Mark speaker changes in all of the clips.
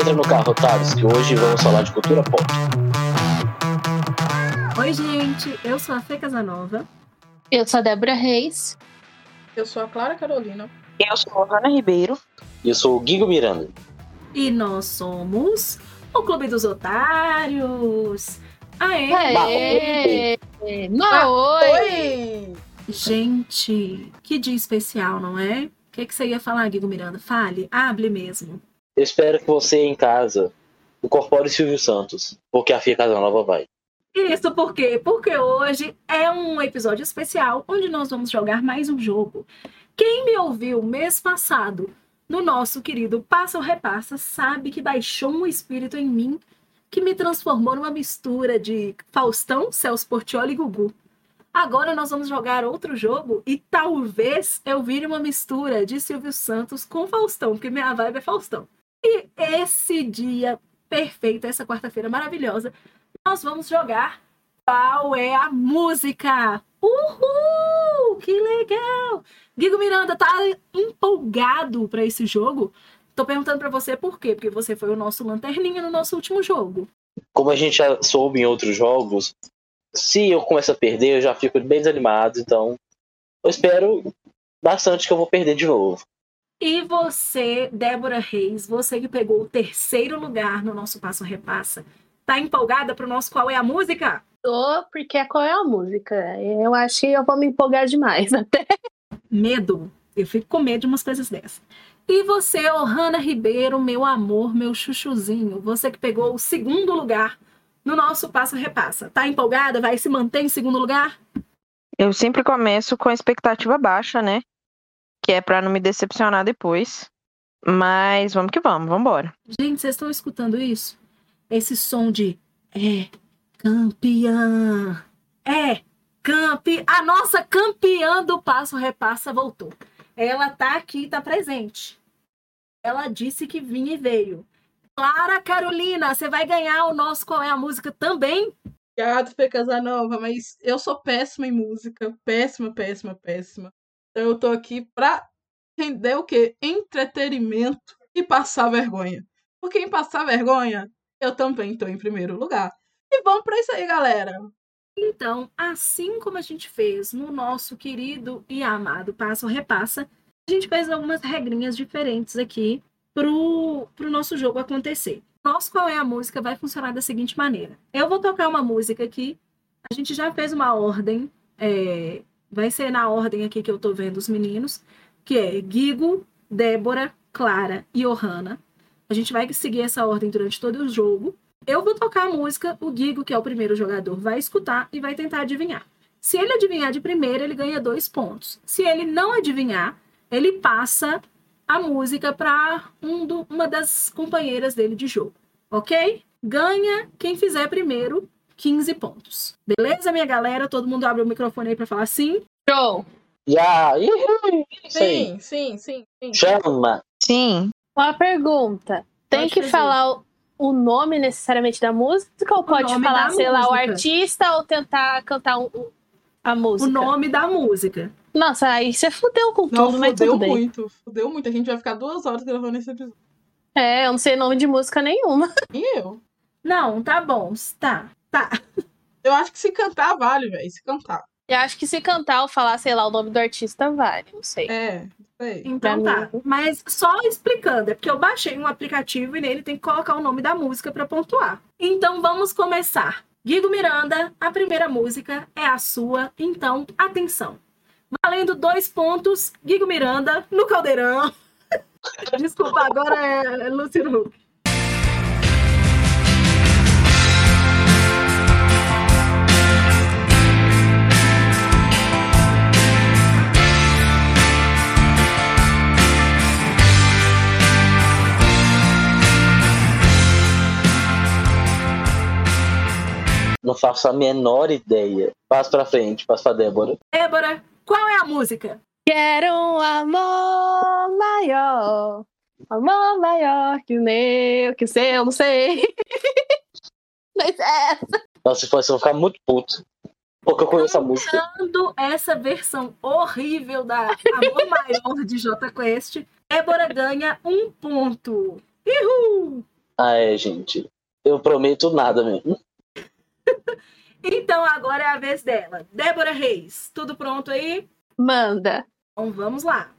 Speaker 1: Entra no carro, Thales, que hoje vamos falar de cultura pop.
Speaker 2: Oi, gente, eu sou a Fê Casanova.
Speaker 3: Eu sou a Débora Reis.
Speaker 4: Eu sou a Clara Carolina.
Speaker 5: Eu sou a Rana Ribeiro.
Speaker 1: E eu sou o Guigo Miranda.
Speaker 2: E nós somos o Clube dos Otários. Aê!
Speaker 3: Aê! Maoi!
Speaker 4: Oi!
Speaker 2: Gente, que dia especial, não é? O que, que você ia falar, Guigo Miranda? Fale, hable mesmo.
Speaker 1: Eu espero que você em casa incorpore Silvio Santos, porque a Fia Casanova vai.
Speaker 2: Isso por quê? Porque hoje é um episódio especial onde nós vamos jogar mais um jogo. Quem me ouviu mês passado no nosso querido Passa ou Repassa sabe que baixou um espírito em mim que me transformou numa mistura de Faustão, Celso Portioli e Gugu. Agora nós vamos jogar outro jogo e talvez eu vire uma mistura de Silvio Santos com Faustão, porque minha vibe é Faustão. E esse dia perfeito, essa quarta-feira maravilhosa, nós vamos jogar Qual é a Música? Uhul! Que legal! Guigo Miranda, tá empolgado para esse jogo? Tô perguntando para você por quê? Porque você foi o nosso lanterninha no nosso último jogo.
Speaker 1: Como a gente já soube em outros jogos, se eu começo a perder, eu já fico bem desanimado, então eu espero bastante que eu vou perder de novo.
Speaker 2: E você, Débora Reis, você que pegou o terceiro lugar no nosso Passo Repassa, tá empolgada pro nosso Qual é a Música?
Speaker 3: Tô, porque qual é a música? Eu acho que eu vou me empolgar demais até.
Speaker 2: Medo. Eu fico com medo de umas coisas dessas. E você, Ohana Ribeiro, meu amor, meu chuchuzinho, você que pegou o segundo lugar no nosso Passo Repassa. Tá empolgada? Vai se manter em segundo lugar?
Speaker 5: Eu sempre começo com a expectativa baixa, né? Que é pra não me decepcionar depois. Mas vamos que vamos, vamos embora.
Speaker 2: Gente, vocês estão escutando isso? Esse som de é campeã. É campe. A nossa campeã do Passo Repassa voltou. Ela tá aqui, tá presente. Ela disse que vinha e veio. Clara Carolina, você vai ganhar o nosso Qual é a Música também?
Speaker 4: Obrigado, Fê Casanova, mas eu sou péssima em música. Péssima, péssima, péssima. Eu tô aqui pra render o quê? Entretenimento e passar vergonha. Porque em passar vergonha, eu também tô em primeiro lugar. E vamos pra isso aí, galera.
Speaker 2: Então, assim como a gente fez no nosso querido e amado Passo Repassa, a gente fez algumas regrinhas diferentes aqui pro, pro nosso jogo acontecer. Nosso Qual é a Música vai funcionar da seguinte maneira. Eu vou tocar uma música aqui, a gente já fez uma ordem, é, vai ser na ordem aqui que eu tô vendo os meninos, que é Guigo, Débora, Clara e Ohana. A gente vai seguir essa ordem durante todo o jogo. Eu vou tocar a música, o Guigo, que é o primeiro jogador, vai escutar e vai tentar adivinhar. Se ele adivinhar de primeira, ele ganha dois pontos. Se ele não adivinhar, ele passa a música para um uma das companheiras dele de jogo, ok? Ganha quem fizer primeiro 15 pontos. Beleza, minha galera? Todo mundo abre o microfone aí para falar sim.
Speaker 3: Show!
Speaker 1: Aí.
Speaker 4: Sim, sim, sim, sim.
Speaker 1: Chama!
Speaker 5: Sim.
Speaker 3: Uma pergunta. Tem
Speaker 4: Pode
Speaker 3: que
Speaker 4: fazer.
Speaker 3: falar o- o nome necessariamente da música ou pode falar, sei lá, o
Speaker 2: música.
Speaker 3: artista ou tentar cantar um- a música?
Speaker 2: O nome da música.
Speaker 3: Nossa, aí você fudeu com
Speaker 4: Não,
Speaker 3: tudo, mas
Speaker 4: fudeu
Speaker 3: tudo bem.
Speaker 4: muito. Fudeu muito. A gente vai ficar duas horas gravando esse episódio.
Speaker 3: É, eu não sei nome de música nenhuma.
Speaker 4: E eu?
Speaker 2: Não, tá bom. Tá. Tá.
Speaker 4: Eu acho que se cantar, vale, velho. Se cantar.
Speaker 3: Eu acho que se cantar ou falar, sei lá, o nome do artista, vale. Não sei.
Speaker 4: É, sei.
Speaker 2: Então
Speaker 3: Pra
Speaker 2: tá. Mas só explicando, é porque eu baixei um aplicativo e nele tem que colocar o nome da música para pontuar. Então vamos começar. Guigo Miranda, a primeira música é a sua, então atenção. Valendo dois pontos, Guigo Miranda no caldeirão. Desculpa, agora é Luciano Huck.
Speaker 1: Faço a menor ideia. Passo pra frente, passo pra Débora.
Speaker 2: Débora, qual é a música?
Speaker 3: Quero um amor maior. Amor maior que o meu, que o seu, não sei. Mas é.
Speaker 1: Nossa, se fosse, eu vou ficar muito puto. Porque eu conheço a música.
Speaker 2: Essa versão horrível da Amor Maior de J Quest, Débora ganha um ponto. Uhul!
Speaker 1: Ah, é, gente. Eu prometo nada mesmo.
Speaker 2: Então agora é a vez dela. Débora Reis, tudo pronto aí?
Speaker 3: Manda.
Speaker 2: Então vamos lá.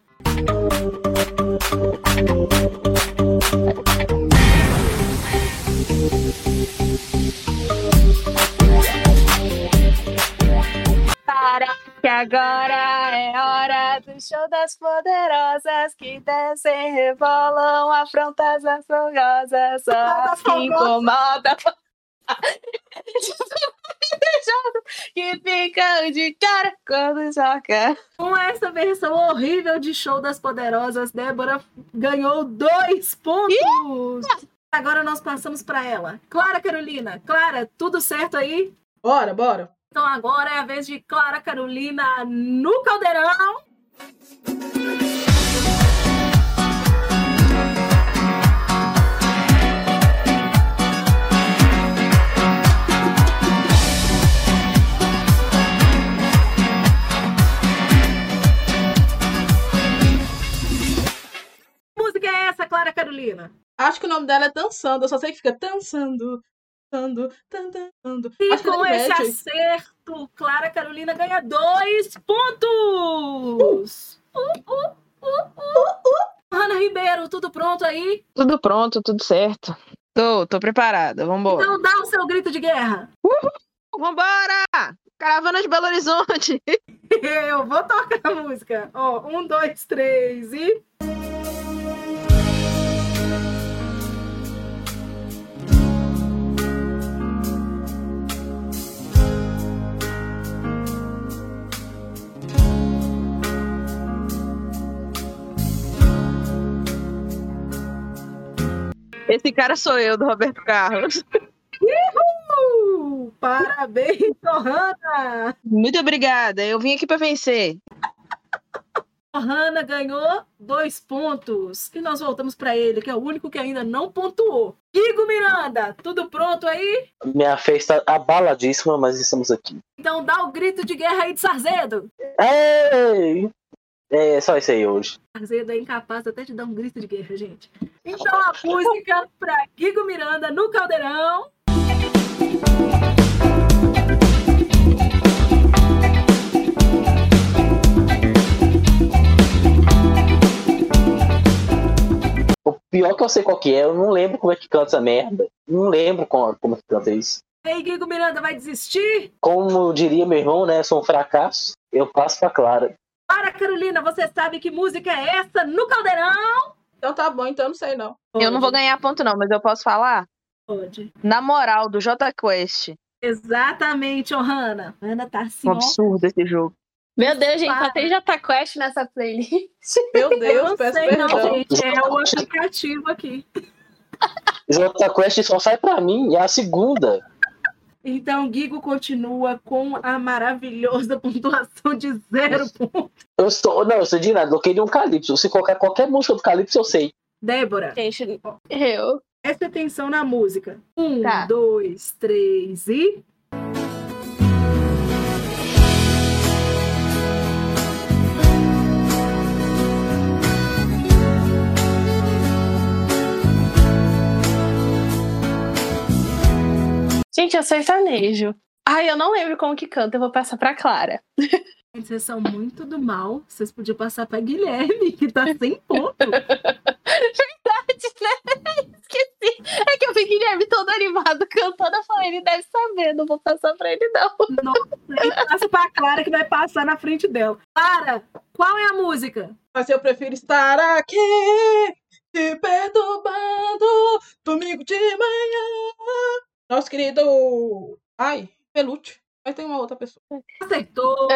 Speaker 3: Para que agora é hora do show das poderosas que descem, rebolam, afrontas as folgosas, só as que incomodam. que ficam de cara quando joga.
Speaker 2: Com essa versão horrível de Show das Poderosas, Débora ganhou dois pontos. Agora nós passamos para ela. Clara Carolina. Clara, tudo certo aí?
Speaker 4: Bora, bora.
Speaker 2: Então agora é a vez de Clara Carolina no caldeirão. Clara Carolina?
Speaker 4: Acho que o nome dela é Dançando. Eu só sei que fica dançando, dançando, dançando.
Speaker 2: E
Speaker 4: Acho que
Speaker 2: com esse
Speaker 4: mete.
Speaker 2: acerto, Clara Carolina ganha dois pontos! Uh, uh, uh, uh, uh. Ana Ribeiro, tudo pronto aí?
Speaker 5: Tudo pronto, tudo certo. Tô, tô preparada, vambora.
Speaker 2: Então dá o seu grito de guerra.
Speaker 5: Vambora! Caravana de Belo Horizonte!
Speaker 2: Eu vou tocar a música. Ó, um, dois, três e.
Speaker 5: Esse cara sou eu, do Roberto Carlos.
Speaker 2: Uh, parabéns, Johanna!
Speaker 5: Muito obrigada, eu vim aqui pra vencer.
Speaker 2: Johanna ganhou dois pontos. E nós voltamos para ele, que é o único que ainda não pontuou. Igor Miranda, tudo pronto aí?
Speaker 1: Minha fé está abaladíssima, mas estamos aqui.
Speaker 2: Então dá o grito de guerra aí de Sarzedo.
Speaker 1: Ei! É só isso aí hoje.
Speaker 2: Sarzedo é incapaz até de dar um grito de guerra, gente. Então a música para Guigo Miranda no Caldeirão.
Speaker 1: O pior que eu sei qual que é, eu não lembro como é que canta essa merda. Não lembro como, como é que canta isso.
Speaker 2: Ei, Guigo Miranda vai desistir?
Speaker 1: Como diria meu irmão, né? Sou um fracasso. Eu passo pra Clara.
Speaker 2: Para, Carolina, você sabe que música é essa no Caldeirão?
Speaker 4: Então tá bom, então eu não sei não.
Speaker 5: Eu não vou ganhar ponto, não, mas eu posso falar?
Speaker 2: Pode.
Speaker 5: Na moral, do J Quest.
Speaker 2: Exatamente, Johanna. Ana tá assim,
Speaker 5: Um
Speaker 2: ó.
Speaker 5: absurdo esse jogo.
Speaker 3: Meu Deus, gente, só tem Jota Quest nessa playlist.
Speaker 4: Meu
Speaker 2: Eu
Speaker 4: Deus,
Speaker 2: não
Speaker 4: peço
Speaker 2: sei não,
Speaker 4: perdão.
Speaker 2: gente. É o aplicativo aqui.
Speaker 1: Jota Quest só sai pra mim, é a segunda.
Speaker 2: Então, Guigo continua com a maravilhosa pontuação de zero pontos.
Speaker 1: Eu estou. Não, eu sei de nada. Eu queria um Calypso. Se colocar qualquer música do Calypso, eu sei.
Speaker 2: Débora,
Speaker 3: Gente, eu.
Speaker 2: presta atenção na música. Um,
Speaker 3: Tá.
Speaker 2: dois, três e.
Speaker 3: Gente, é sertanejo. Ai, eu não lembro como que canta, eu vou passar pra Clara.
Speaker 2: Gente, Vocês são muito do mal. Vocês podiam passar pra Guilherme, que tá sem ponto.
Speaker 3: Esqueci. É que eu vi Guilherme todo animado cantando. Eu falei, ele deve saber, não vou passar pra ele, não.
Speaker 2: E passa pra Clara, que vai passar na frente dela. Clara, qual é a música?
Speaker 4: Mas eu prefiro estar aqui, te perturbando, domingo de manhã. Nosso querido. Ai, Pelute. Mas tem uma outra pessoa.
Speaker 2: Acertou!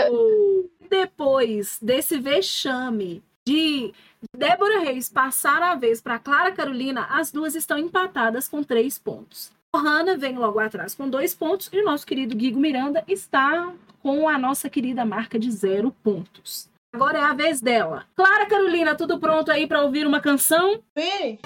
Speaker 2: Depois desse vexame de Débora Reis passar a vez para Clara Carolina, as duas estão empatadas com três pontos. Johanna vem logo atrás com dois pontos e o nosso querido Guigo Miranda está com a nossa querida marca de zero pontos. Agora é a vez dela. Clara Carolina, tudo pronto aí para ouvir uma canção?
Speaker 4: Sim.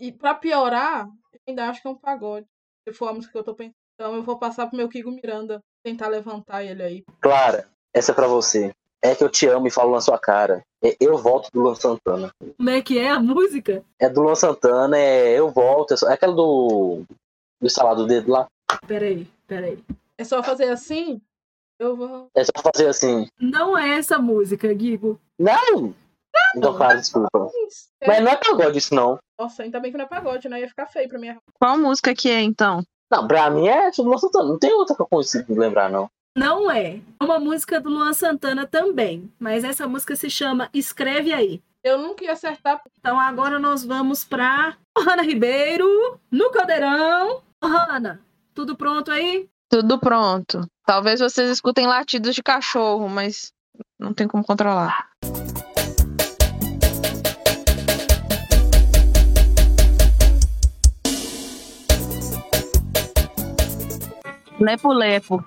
Speaker 4: E pra piorar, eu ainda acho que é um pagode. Se for a música que eu tô pensando. Então eu vou passar pro meu Kigo Miranda tentar levantar ele aí.
Speaker 1: Clara, essa é pra você. É que eu te amo e falo na sua cara. É Eu volto do Luan Santana.
Speaker 2: Como é que é a música?
Speaker 1: É do Luan Santana, é Eu volto. É só- é aquela do. Do instalar do dedo lá.
Speaker 2: Peraí, peraí.
Speaker 4: É só fazer assim? Eu vou.
Speaker 1: É só fazer assim.
Speaker 2: Não é essa música, Guigo.
Speaker 1: Não! Então, claro, desculpa. Mas não é pagode isso, não.
Speaker 4: Nossa, ainda bem que não é pagode, né? Ia ficar feio pra mim.
Speaker 5: Qual música que é, então?
Speaker 1: Não, pra mim é do Luan Santana. Não tem outra que eu consigo lembrar, não.
Speaker 2: Não é. É uma música do Luan Santana também. Mas essa música se chama Escreve Aí.
Speaker 4: Eu nunca ia acertar.
Speaker 2: Então agora nós vamos pra Hanna Ribeiro, no Caldeirão. Hanna, tudo pronto aí?
Speaker 5: Tudo pronto. Talvez vocês escutem latidos de cachorro, mas não tem como controlar. Lepo Lepo.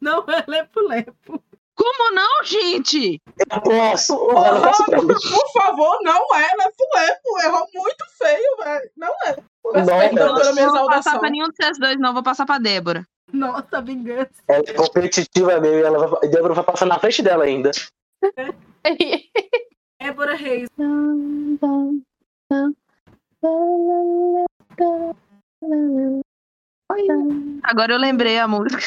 Speaker 2: Não é Lepo Lepo.
Speaker 5: Como não, gente?
Speaker 1: Eu posso. Olha, eu posso pra mim.
Speaker 4: Por favor, não é Lepo Lepo. Errou muito feio, velho. Não é.
Speaker 1: Não, não.
Speaker 4: pela minha
Speaker 5: Não vou passar pra nenhum de vocês dois, não. Vou passar pra Débora.
Speaker 2: Nossa, vingança.
Speaker 1: Ela é competitiva mesmo e ela vai, e Débora vai passar na frente dela ainda.
Speaker 2: Débora Reis.
Speaker 5: Agora eu lembrei a música.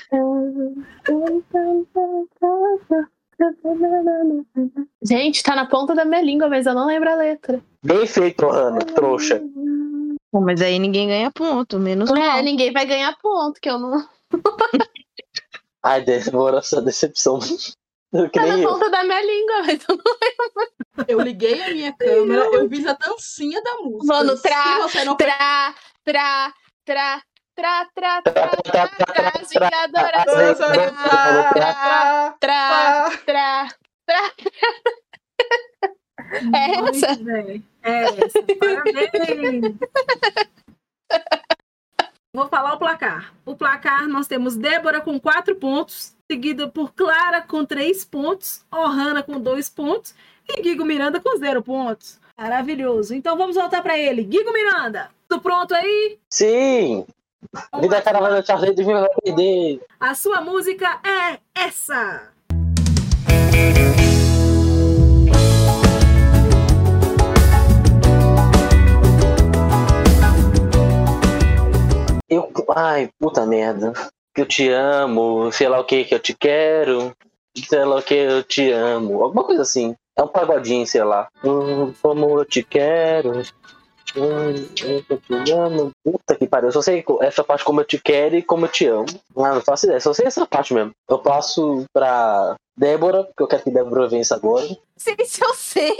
Speaker 3: Gente, tá na ponta da minha língua, mas eu não lembro a letra.
Speaker 1: Bem feito, Hanna, trouxa.
Speaker 5: Pô, mas aí ninguém ganha ponto, menos
Speaker 3: É,
Speaker 5: mal.
Speaker 3: ninguém vai ganhar ponto, que eu não.
Speaker 1: Ai, Débora, essa decepção.
Speaker 3: Tá na
Speaker 1: eu.
Speaker 3: ponta da minha língua, mas eu não
Speaker 4: Eu liguei a minha câmera, eu fiz a dancinha da música.
Speaker 3: Vou no
Speaker 4: Se
Speaker 3: tra-
Speaker 4: não
Speaker 3: Tra, tra, tra, tra, tra, tra, tra, tra,
Speaker 4: Dança,
Speaker 3: tra, tra, tra, tra. É essa?
Speaker 2: É essa. Parabéns. Vou falar o placar. O placar nós temos Débora com quatro pontos, seguida por Clara com três pontos, Ohana com dois pontos e Guigo Miranda com zero pontos. Maravilhoso. Então vamos voltar para ele. Guigo Miranda, tudo pronto aí?
Speaker 1: Sim! Vida cara vai deixar jeito de vai perder.
Speaker 2: A sua música é essa.
Speaker 1: Eu. Ai, puta merda. Que eu te amo, sei lá o que que eu te quero. Sei lá o que eu te amo. Alguma coisa assim. É um pagodinho, sei lá. Hum, como eu te quero. Hum. Puta que pariu. Eu só sei essa parte como eu te quero e como eu te amo. Ah, não faço ideia. Só sei essa parte mesmo. Eu passo pra Débora, porque eu quero que Débora vença agora.
Speaker 3: Sei se eu sei.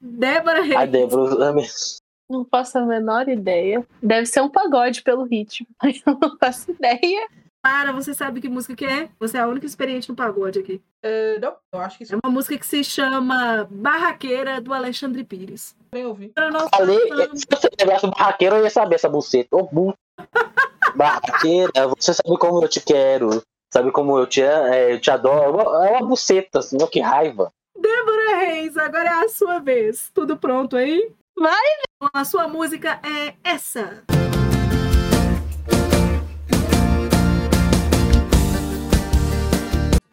Speaker 2: Débora Reis.
Speaker 1: A Débora.
Speaker 3: Não faço a menor ideia. Deve ser um pagode pelo ritmo, mas eu não faço ideia.
Speaker 2: Clara, você sabe que música que é? Você é a única experiente no pagode aqui.
Speaker 4: É, não, eu acho que isso
Speaker 2: É uma música que se chama Barraqueira, do Alexandre Pires.
Speaker 4: eu nem ouvi.
Speaker 2: Para cantamos-
Speaker 1: se você tivesse barraqueiro, eu ia saber essa buceta. Ô, bu. Barraqueira, você sabe como eu te quero. Sabe como eu te, é, eu te adoro. É uma buceta, assim, que raiva.
Speaker 2: Débora Reis, agora é a sua vez. Tudo pronto aí?
Speaker 3: Vai!
Speaker 2: A sua música é essa.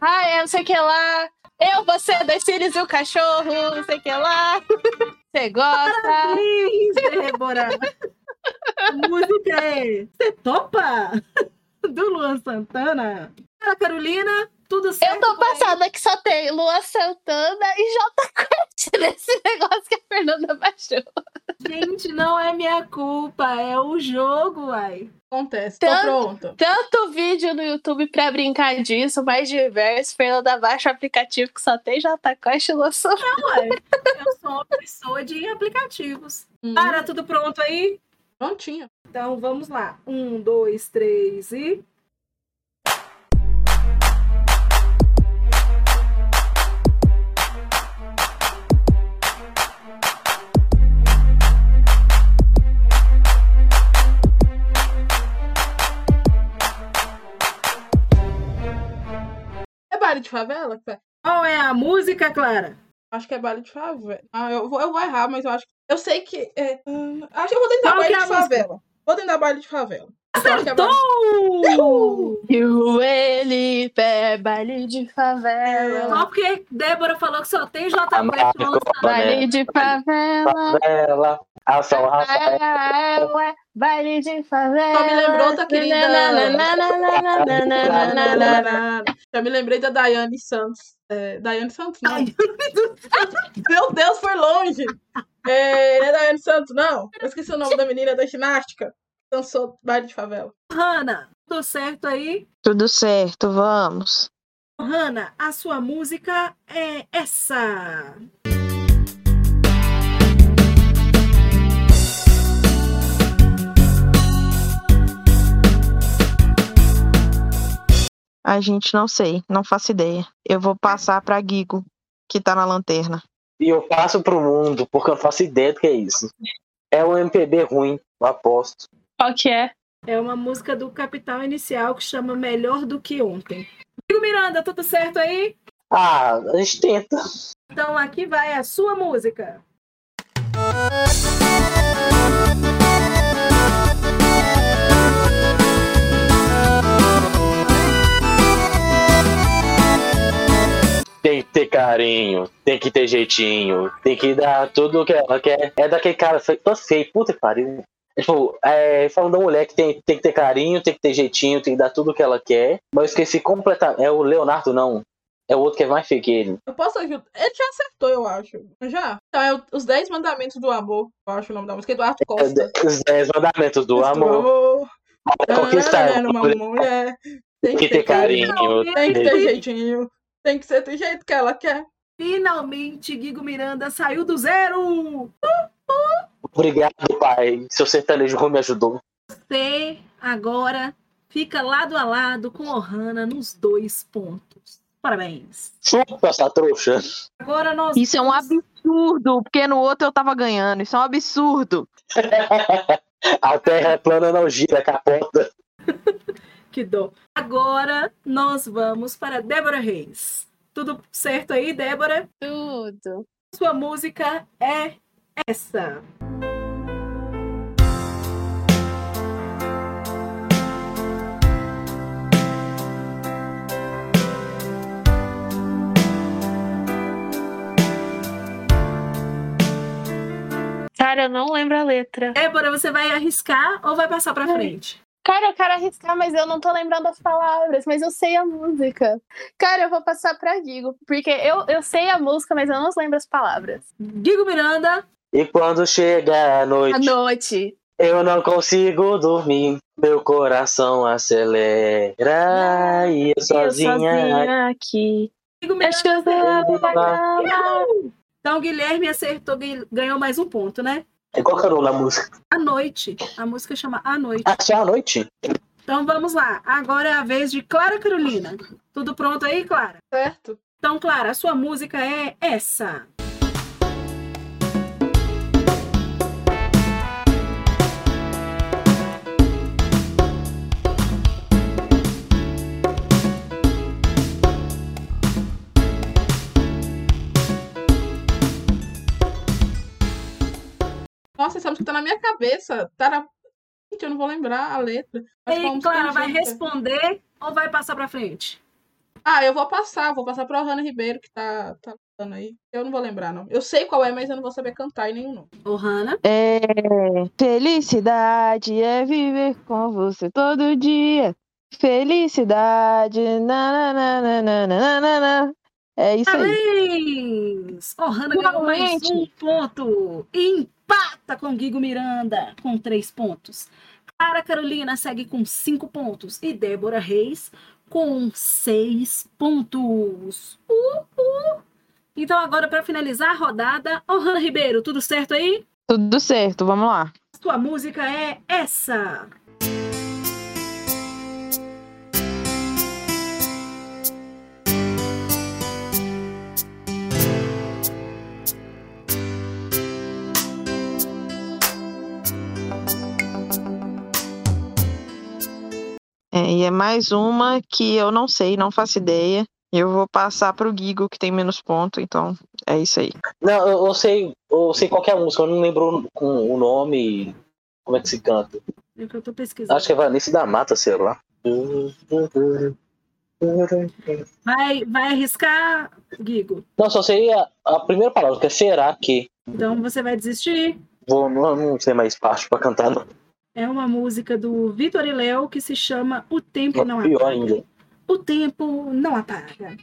Speaker 3: Ai, eu sei que lá. Eu, você, dois filhos e o cachorro, não sei que lá. Você gosta?
Speaker 2: Parabéns, Débora! Música é Você topa? Do Luan Santana. Fala, Carolina, tudo certo?
Speaker 3: Eu tô
Speaker 2: por aí?
Speaker 3: passada que só tem Lua Santana e Jota Quest nesse negócio que a Fernanda baixou.
Speaker 2: Gente, não é minha culpa, é o jogo, uai.
Speaker 4: Acontece, tô
Speaker 3: Tanto-
Speaker 4: pronta.
Speaker 3: Tanto vídeo no YouTube pra brincar disso, mais diverso. Fernanda baixa o aplicativo que só tem Jota Quest e Lua Santana.
Speaker 2: Uai, eu sou uma pessoa de aplicativos.
Speaker 4: Hum,
Speaker 2: Para, tudo pronto aí?
Speaker 4: Prontinha.
Speaker 2: Então vamos lá. Um, dois, três e.
Speaker 4: favela?
Speaker 2: Qual é a música, Clara?
Speaker 4: Acho que é baile de favela. Ah, eu vou, eu vou errar, mas eu acho que. Eu sei que. É, hum, acho que eu vou tentar
Speaker 2: Qual
Speaker 4: baile
Speaker 2: é
Speaker 4: de
Speaker 2: a música?
Speaker 4: favela. Vou tentar baile de favela. É
Speaker 2: Acertou!
Speaker 3: E o ele é baile de favela.
Speaker 2: Só porque Débora falou que só tem J
Speaker 1: A
Speaker 2: Quest
Speaker 1: marca,
Speaker 2: no lançamento.
Speaker 3: Baile de favela.
Speaker 1: Favela, a São Rafael.
Speaker 3: Ah, ué, Baile de favela.
Speaker 4: Só me lembrou da querida-. Já me lembrei da Daiane Santos. É, Daiane Santos, não. Meu Deus, foi longe. É, não é Daiane Santos, não. Eu esqueci o nome da menina da ginástica. Dançou baile de favela.
Speaker 2: Hanna, tudo certo aí?
Speaker 5: Tudo certo, vamos.
Speaker 2: Hanna, a sua música é essa.
Speaker 5: A gente não sei, não faço ideia. Eu vou passar pra Guigo, que tá na lanterna.
Speaker 1: E eu passo pro mundo, porque eu faço ideia do que é isso. É um MPB ruim, eu aposto.
Speaker 3: Qual que é?
Speaker 2: É uma música do Capital Inicial que chama Melhor do que Ontem. Digo Miranda, tudo certo aí?
Speaker 1: Ah, a gente tenta.
Speaker 2: Então aqui vai a sua música.
Speaker 1: Tem carinho, tem que ter jeitinho, tem que dar tudo o que ela quer. É daquele cara feio, puta que pariu. É, tipo, é, falando da mulher que tem, tem que ter carinho, tem que ter jeitinho, tem que dar tudo o que ela quer. Mas eu esqueci completamente. É o Leonardo, não. É o outro que é mais feio que ele.
Speaker 4: Eu posso ajudar. Ele já acertou, eu acho. Já? Então é o- Os 10 Mandamentos do Amor. Eu acho o nome da música. Eduardo
Speaker 1: É
Speaker 4: Costa.
Speaker 1: Os 10 mandamentos do amor. Conquistar.
Speaker 4: Tararara, uma mulher. Tem
Speaker 1: Tem que ter carinho.
Speaker 4: Tem que ter jeitinho. Tem que ser do jeito que ela quer.
Speaker 2: Finalmente, Guigo Miranda saiu do zero!
Speaker 1: Obrigado, pai. Seu sertanejo me ajudou.
Speaker 2: Você agora fica lado a lado com Ohana nos dois pontos. Parabéns.
Speaker 1: Chupa essa trouxa.
Speaker 2: Agora nós.
Speaker 5: Isso é um absurdo, porque no outro eu tava ganhando. Isso é um absurdo.
Speaker 1: A terra é plana, não gira, capota.
Speaker 2: Que dó. Agora nós vamos para Débora Reis. Tudo certo aí, Débora?
Speaker 3: Tudo.
Speaker 2: Sua música é essa.
Speaker 3: Cara, eu não lembro a letra.
Speaker 2: Débora, você vai arriscar ou vai passar para frente?
Speaker 3: Cara, eu quero arriscar, mas eu não tô lembrando as palavras, mas eu sei a música. Cara, eu vou passar pra Guigo, porque eu, eu sei a música, mas eu não lembro as palavras.
Speaker 2: Guigo Miranda,
Speaker 1: E quando chega a
Speaker 3: A
Speaker 1: noite,
Speaker 3: noite.
Speaker 1: eu não consigo dormir. Meu coração acelera e eu
Speaker 3: Eu
Speaker 1: sozinha.
Speaker 3: aqui.
Speaker 2: Guigo
Speaker 3: Acho que eu
Speaker 2: Miranda.
Speaker 3: palavra.
Speaker 2: Então, Guilherme acertou, ganhou mais um ponto, né?
Speaker 1: Qual que é o nome da música?
Speaker 2: A Noite. A música chama A Noite.
Speaker 1: Ah, só a noite?
Speaker 2: Então vamos lá. Agora é a vez de Clara Carolina. Tudo pronto aí, Clara?
Speaker 4: Certo?
Speaker 2: Então, Clara, a sua música é essa.
Speaker 4: Nossa, essa música tá na minha cabeça. Tá na... Gente, eu não vou lembrar a letra.
Speaker 2: E aí, Clara, vai responder ou vai passar pra frente?
Speaker 4: Ah, eu vou passar. Vou passar pra Hanna Ribeiro, que tá, tá aí. Eu não vou lembrar, não. Eu sei qual é, mas eu não vou saber cantar em nenhum nome.
Speaker 2: Ô, Hanna.
Speaker 5: É. Felicidade é viver com você todo dia. Felicidade. nananana. É isso aí.
Speaker 2: Parabéns! Ô, Hanna ganhou mais um ponto. E empata com Guigo Miranda com três pontos. Clara Carolina segue com cinco pontos. E Débora Reis com seis pontos. Uhul. Então, agora, para finalizar a rodada, ô, Hanna Ribeiro, tudo certo aí?
Speaker 5: Tudo certo, vamos lá.
Speaker 2: Sua música é essa.
Speaker 5: É, e é mais uma que eu não sei, não faço ideia. Eu vou passar pro Guigo, que tem menos ponto, então é isso aí.
Speaker 1: Não, eu, eu sei, eu sei qual que é a música, eu não lembro com o nome, como é que se canta.
Speaker 2: É o que eu tô pesquisando.
Speaker 1: Acho que é Vanessa da Mata, sei lá.
Speaker 2: Vai, vai arriscar, Guigo?
Speaker 1: Não, só seria a primeira palavra, que é será que.
Speaker 2: Então você vai desistir.
Speaker 1: Vou, não, não sei mais parte pra cantar, não.
Speaker 2: É uma música do Vitor e Léo que se chama O Tempo Não
Speaker 1: Pior
Speaker 2: Apaga.
Speaker 1: ainda.
Speaker 2: O Tempo Não Apaga.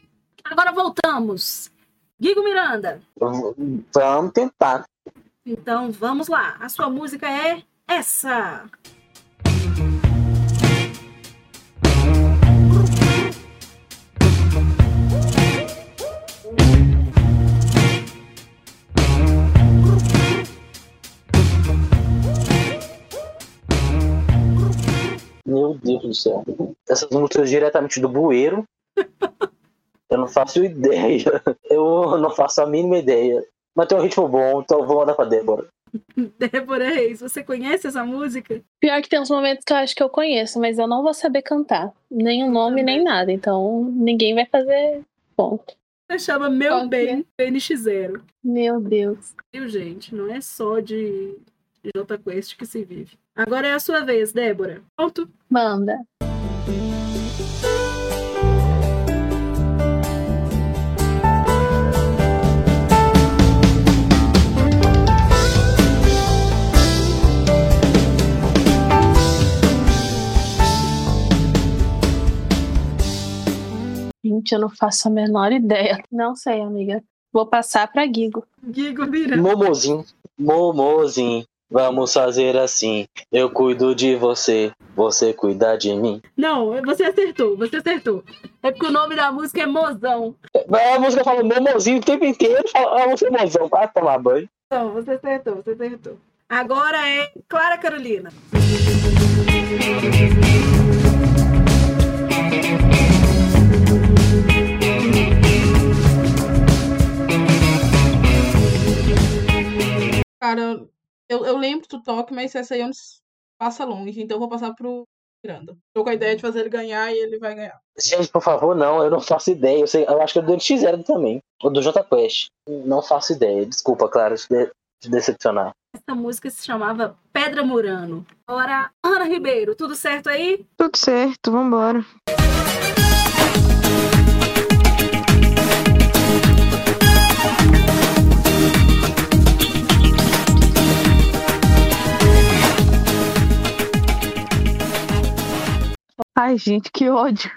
Speaker 2: Agora voltamos. Guigo Miranda.
Speaker 1: Vamos tentar.
Speaker 2: Então vamos lá. A sua música é essa.
Speaker 1: Do céu. Essas músicas diretamente do bueiro. Eu não faço ideia. Eu não faço a mínima ideia. Mas tem um ritmo bom, então eu vou mandar pra Débora.
Speaker 2: Débora Reis, você conhece essa música?
Speaker 3: Pior que tem uns momentos que eu acho que eu conheço, mas eu não vou saber cantar. Nem o nome, nem nada. Então ninguém vai fazer ponto.
Speaker 2: Ela chama Meu
Speaker 3: que
Speaker 2: Bem NX0.
Speaker 3: Meu Deus.
Speaker 2: Viu, gente? Não é só de J Quest que se vive. Agora é a sua vez, Débora. Pronto?
Speaker 3: Manda. Gente, eu não faço a menor ideia. Não sei, amiga. Vou passar pra Guigo.
Speaker 2: Guigo Miranda.
Speaker 1: Momozinho. Momozinho. Vamos fazer assim. Eu cuido de você. Você cuida de mim.
Speaker 2: Não, você acertou, você acertou. É porque o nome da música é Mozão.
Speaker 1: A música fala momozinho o tempo inteiro. Fala, ah, você é mozão. Vai tomar banho.
Speaker 2: Não, você acertou, você acertou. Agora é Clara Carolina.
Speaker 4: Cara, eu, eu lembro do toque, mas essa aí eu não passa longe, então eu vou passar pro Miranda. Tô com a ideia de fazer ele ganhar e ele vai ganhar.
Speaker 1: Gente, por favor, não. Eu não faço ideia. Eu, sei, eu acho que é do NX0 também. Ou do J Quest. Não faço ideia. Desculpa, Clara, de, de decepcionar.
Speaker 2: Essa música se chamava Pedra Murano. Agora, Ana Ribeiro, tudo certo aí?
Speaker 5: Tudo certo, vambora. Ai, gente, que ódio.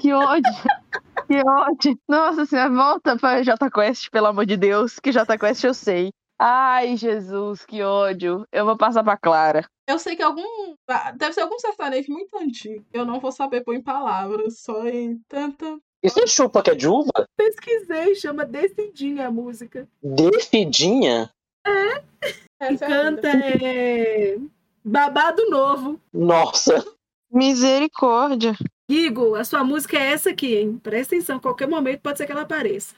Speaker 5: Que ódio. Que ódio. Nossa senhora, volta pra J Quest, pelo amor de Deus. Que J Quest eu sei. Ai, Jesus, que ódio. Eu vou passar pra Clara.
Speaker 4: Eu sei que algum. ah, Deve ser algum sertanejo muito antigo. Eu não vou saber pôr em palavras, só em tanta.
Speaker 1: Isso é chupa que é de uva?
Speaker 2: Pesquisei, chama Decidinha a música.
Speaker 1: Defidinha?
Speaker 2: E
Speaker 4: Essa é
Speaker 2: canta é... Babado Novo.
Speaker 1: Nossa.
Speaker 5: Misericórdia.
Speaker 2: Guigo, a sua música é essa aqui, hein? Presta atenção, qualquer momento pode ser que ela apareça.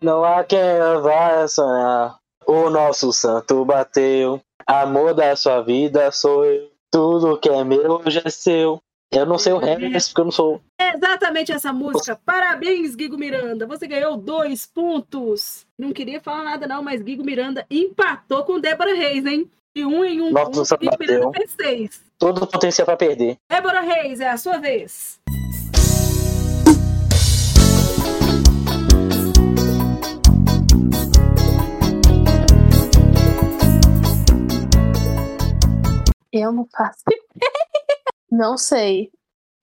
Speaker 1: Não há quem vá sonhar. O nosso santo bateu. Amor da sua vida sou eu. Tudo que é meu hoje é seu. Eu não sei o resto porque eu não sou.
Speaker 2: É exatamente essa música. Parabéns, Guigo Miranda. Você ganhou dois pontos. Não queria falar nada, não, mas Guigo Miranda empatou com Débora Reis, hein? De um em um
Speaker 1: Nossa,
Speaker 2: ponto, Guigo Miranda fez seis.
Speaker 1: Todo potencial pra perder.
Speaker 2: Débora Reis, é a sua vez.
Speaker 3: Eu não faço ideia. Não sei.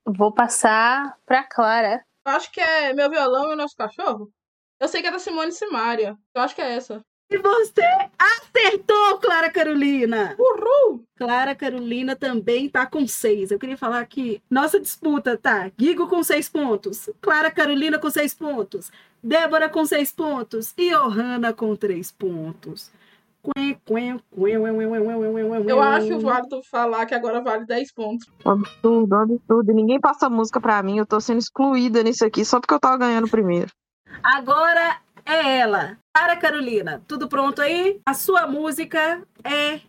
Speaker 3: Vou passar pra Clara.
Speaker 4: Eu acho que é Meu Violão e o Nosso Cachorro. Eu sei que é da Simone Simaria. Eu acho que é essa.
Speaker 2: E você acertou, Clara Carolina.
Speaker 4: Uhul!
Speaker 2: Clara Carolina também tá com seis. Eu queria falar que nossa disputa tá Guigo com seis pontos, Clara Carolina com seis pontos, Débora com seis pontos e Johanna com três pontos.
Speaker 4: Eu acho válido falar que agora vale 10 pontos.
Speaker 5: Absurdo, absurdo. Ninguém passa música pra mim. Eu tô sendo excluída nisso aqui só porque eu tava ganhando primeiro.
Speaker 2: Agora é ela. Clara Carolina, tudo pronto aí? A sua música é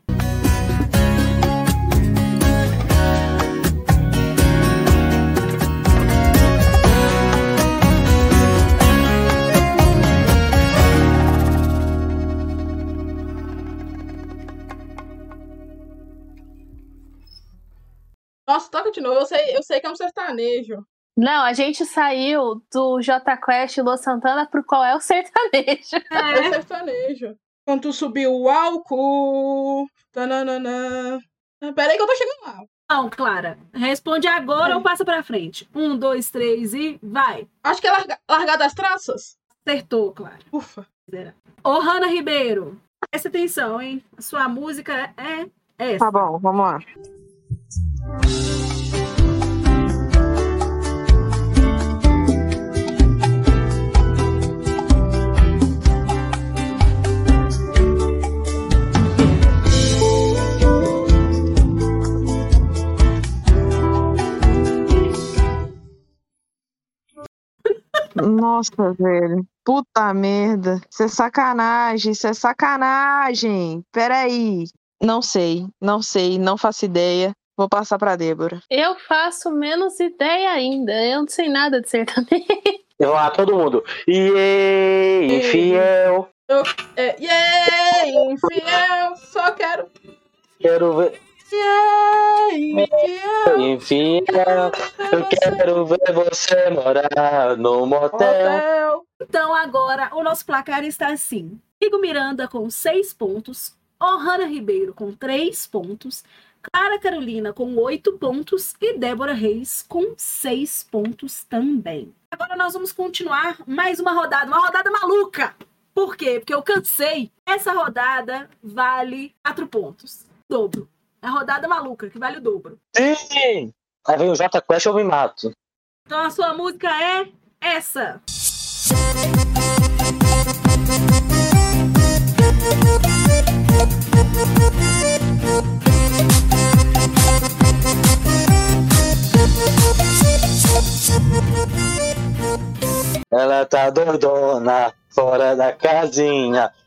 Speaker 4: de novo. Eu sei, eu sei que é um sertanejo.
Speaker 3: Não, a gente saiu do J Quest Lua Santana pro qual é o sertanejo.
Speaker 4: É
Speaker 2: É,
Speaker 4: sertanejo. Quando tu subiu o álcool. Tananana. Peraí que eu tô chegando lá.
Speaker 2: não, Clara. Responde agora ou passa pra frente. Um, dois, três e vai.
Speaker 4: Acho que é larga, largar das traças.
Speaker 2: Acertou, Clara.
Speaker 4: Ufa.
Speaker 2: Ô, Hanna Ribeiro, presta atenção, hein? A sua música é essa.
Speaker 5: Tá bom, vamos lá. Nossa, velho. Puta merda. Isso é sacanagem, isso é sacanagem. Peraí. Não sei, não sei, não faço ideia. Vou passar pra Débora.
Speaker 3: Eu faço menos ideia ainda. Eu não sei nada de sertanejo.
Speaker 1: Eu lá, todo mundo. E infiel.
Speaker 4: É, yeah, infiel. Só quero.
Speaker 1: Quero ver.
Speaker 4: Yeah, infiel.
Speaker 1: Infiel. Eu quero ver você morar no motel.
Speaker 2: Então, agora, o nosso placar está assim. Igor Miranda com seis pontos, Ohana Ribeiro com três pontos, Clara Carolina com oito pontos e Débora Reis com seis pontos também. Agora nós vamos continuar mais uma rodada, uma rodada maluca. Por quê? Porque eu cansei. Essa rodada vale quatro pontos. Dobro. É rodada maluca, que vale o dobro.
Speaker 1: Sim! Aí vem o J Quest eu me mato.
Speaker 2: Então a sua música é essa.
Speaker 1: Ela tá doidona, fora da casinha.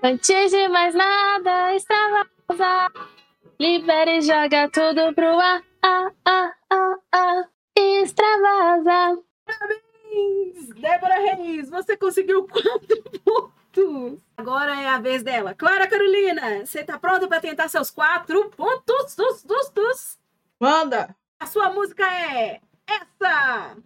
Speaker 3: Antes de mais nada, extravasa. Libera e joga tudo pro ar. Ah, ah, ah, ah. Extravasa.
Speaker 2: Parabéns, Débora Reis. Você conseguiu quatro pontos. Agora é a vez dela. Clara Carolina, você está pronta para tentar seus quatro pontos? Tus, tus, tus.
Speaker 4: Manda.
Speaker 2: A sua música é essa.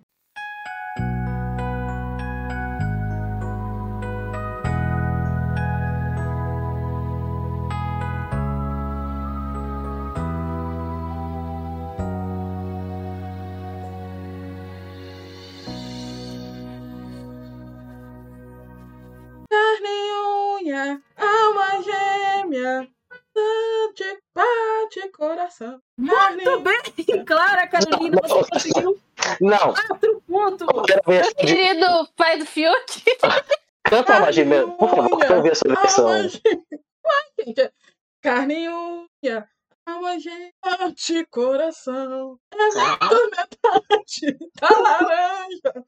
Speaker 4: Unha, alma gêmea. Bate, bate coração.
Speaker 2: Muito bem, Clara Carolina, você conseguiu
Speaker 1: Não,
Speaker 2: quatro pontos.
Speaker 1: de...
Speaker 3: Querido pai do Fiuk.
Speaker 1: Canta uma gêmea, por favor, quero ver essa versão.
Speaker 4: Alma gêmea. Carne e unha, alma gêmea. Bate coração. Exato, metade da laranja.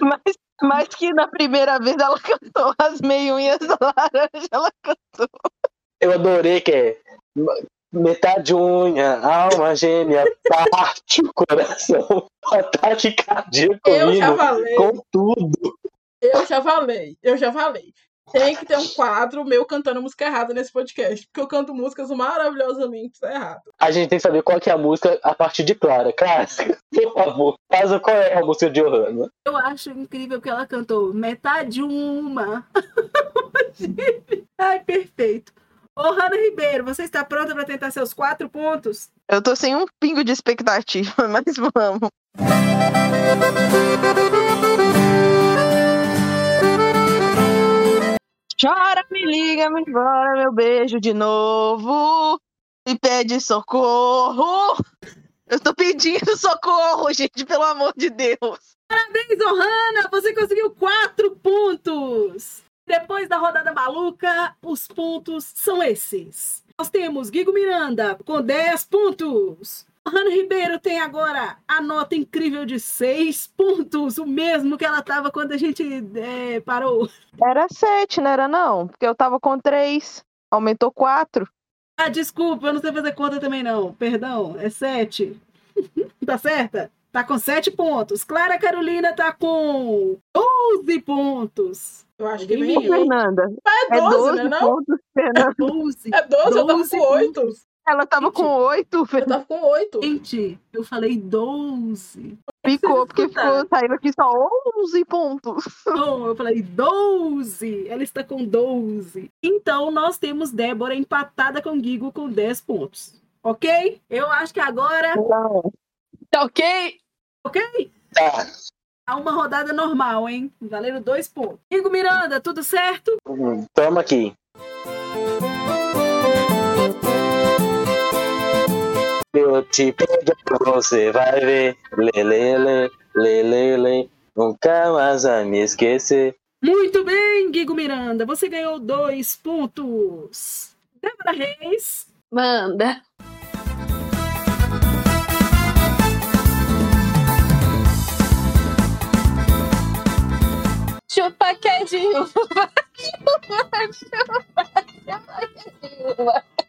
Speaker 5: Mas, mas que na primeira vez ela cantou as meiunhas da laranja, ela cantou.
Speaker 1: Eu adorei que é metade unha, alma gêmea, parte o coração, ataque cardíaco
Speaker 4: Eu já
Speaker 1: com tudo.
Speaker 4: Eu já falei, eu já falei. Tem que ter um quadro meu cantando música errada nesse podcast, porque eu canto músicas maravilhosamente erradas.
Speaker 1: A gente tem que saber qual que é a música a partir de Clara. Clara, por favor, faz qual é a música de Johanna.
Speaker 2: Eu acho incrível que ela cantou metade uma. Ai, perfeito. Ô, Hanna Ribeiro, você está pronta para tentar seus quatro pontos?
Speaker 5: Eu tô sem um pingo de expectativa, mas vamos. Chora, me liga, me embora, meu beijo de novo. E pede socorro. Eu tô pedindo socorro, gente, pelo amor de Deus.
Speaker 2: Parabéns, ô, Hanna! Você conseguiu quatro pontos. Depois da rodada maluca, os pontos são esses. Nós temos Guigo Miranda com 10 pontos. Hanna Ribeiro tem agora a nota incrível de 6 pontos, o mesmo que ela tava quando a gente é, parou.
Speaker 5: Era sete, não era não? Porque eu tava com três. Aumentou quatro.
Speaker 2: Ah, desculpa, eu não sei fazer conta também não. Perdão, é 7. tá certa? Tá com 7 pontos. Clara Carolina tá com 12 pontos.
Speaker 4: Eu acho que
Speaker 2: viu,
Speaker 4: aí.
Speaker 5: Fernanda,
Speaker 4: é
Speaker 5: é
Speaker 4: 12,
Speaker 5: 12
Speaker 4: né? Não?
Speaker 5: pontos, Fernanda.
Speaker 2: 12.
Speaker 4: É 12, eu tava
Speaker 2: 12
Speaker 4: com 8.
Speaker 5: Ela tava com oito,
Speaker 4: Eu tava com 8.
Speaker 2: Gente, eu falei 12.
Speaker 5: Ficou, porque ficou, saiu aqui só 11 pontos.
Speaker 2: Não, eu falei 12. Ela está com 12. Então, nós temos Débora empatada com Guigo com 10 pontos. Ok? Eu acho que agora,
Speaker 5: Não.
Speaker 3: Tá ok?
Speaker 2: ok?
Speaker 1: Tá.
Speaker 2: Há uma rodada normal, hein? Valendo dois pontos. Guigo Miranda, tudo certo?
Speaker 1: Hum, Toma aqui. Eu te pego, você vai ver. Lê, lê. Nunca mais vai me esquecer.
Speaker 2: Muito bem, Guigo Miranda. Você ganhou dois pontos. Débora Reis.
Speaker 3: Manda. Chupa que é. Chupa, chupa, é.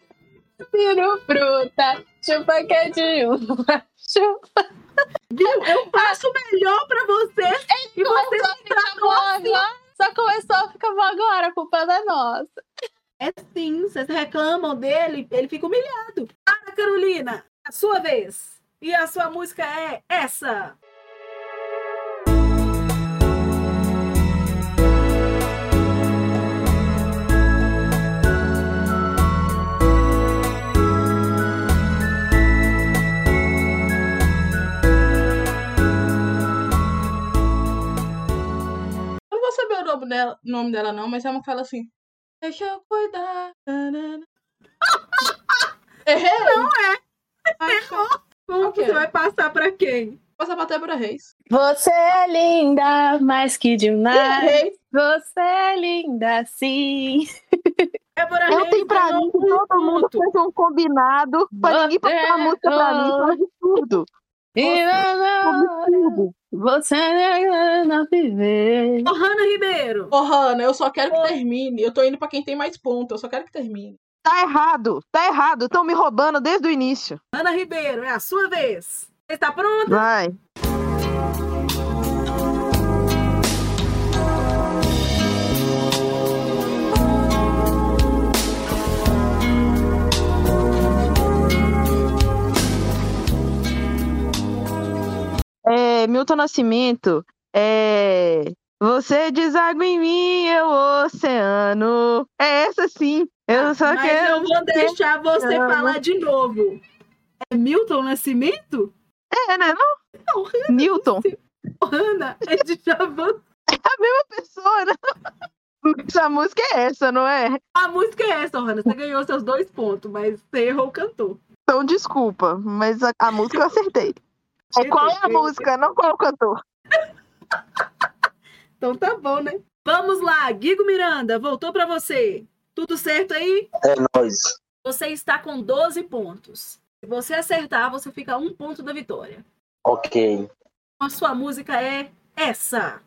Speaker 3: Tiro fruta. Chupa que é de uva. Chupa.
Speaker 2: Viu? Eu faço melhor pra você. E você
Speaker 3: Começou a
Speaker 2: me
Speaker 3: ficar
Speaker 2: tratam
Speaker 3: bom
Speaker 2: assim.
Speaker 3: Só começou a ficar bom agora. A culpa não é nossa.
Speaker 2: É sim, vocês reclamam dele, ele fica humilhado. Ana Carolina, a sua vez. E a sua música é essa.
Speaker 4: Vou saber o nome dela, dela não, mas é uma que fala assim. Deixa eu cuidar. Errei? Não é.
Speaker 2: Errou. Como
Speaker 4: Ok.
Speaker 2: você vai passar pra quem?
Speaker 4: Passar pra Débora Reis.
Speaker 3: Você é linda, mais que demais.
Speaker 4: Errei.
Speaker 3: Você é linda, sim.
Speaker 2: Débora
Speaker 5: Eu
Speaker 2: Reis
Speaker 5: tenho pra mim que todo mundo fez um combinado pra ninguém passar a música pra mim. É um absurdo.
Speaker 3: Não,
Speaker 5: absurdo.
Speaker 3: você não viver.
Speaker 2: Ô, Hanna Ribeiro.
Speaker 4: Ô, Hanna, eu só quero que termine. Eu tô indo pra quem tem mais pontos. Eu só quero que termine.
Speaker 5: Tá errado, tá errado. Estão me roubando desde o início.
Speaker 2: Ana Ribeiro, é a sua vez. Você está pronta?
Speaker 5: Vai. É, Milton Nascimento, é, você deságua em mim, eu oceano. É essa sim. Eu só
Speaker 2: Mas
Speaker 5: quero.
Speaker 2: eu vou deixar você
Speaker 5: Amo.
Speaker 2: falar de novo. É Milton Nascimento?
Speaker 5: É, né? Não?
Speaker 2: Não,
Speaker 5: Newton.
Speaker 2: Hanna, é de Javan.
Speaker 5: A mesma pessoa, né? Essa música é essa, não é?
Speaker 2: A música é essa, Hanna. Você ganhou seus dois pontos, mas você errou o cantor.
Speaker 5: Então, desculpa, mas a, a música eu acertei. É qual é a música, não qual o cantor.
Speaker 2: Então tá bom, né? Vamos lá, Guigo Miranda, voltou pra você. Tudo certo aí?
Speaker 1: É nóis.
Speaker 2: Você está com 12 pontos. Se você acertar, você fica a um ponto da vitória.
Speaker 1: Ok.
Speaker 2: A sua música é essa.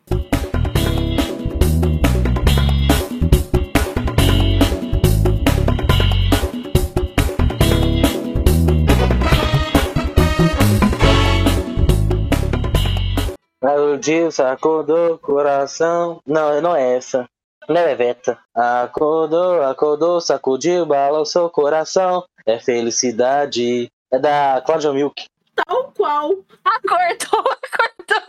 Speaker 1: Aludiu, acordou, coração. Não, não é essa. Não é Beveta. Acordou, acordou, sacudiu, balançou o coração. É felicidade. É da Claudia Milk.
Speaker 2: Tal qual,
Speaker 3: Acordou, acordou.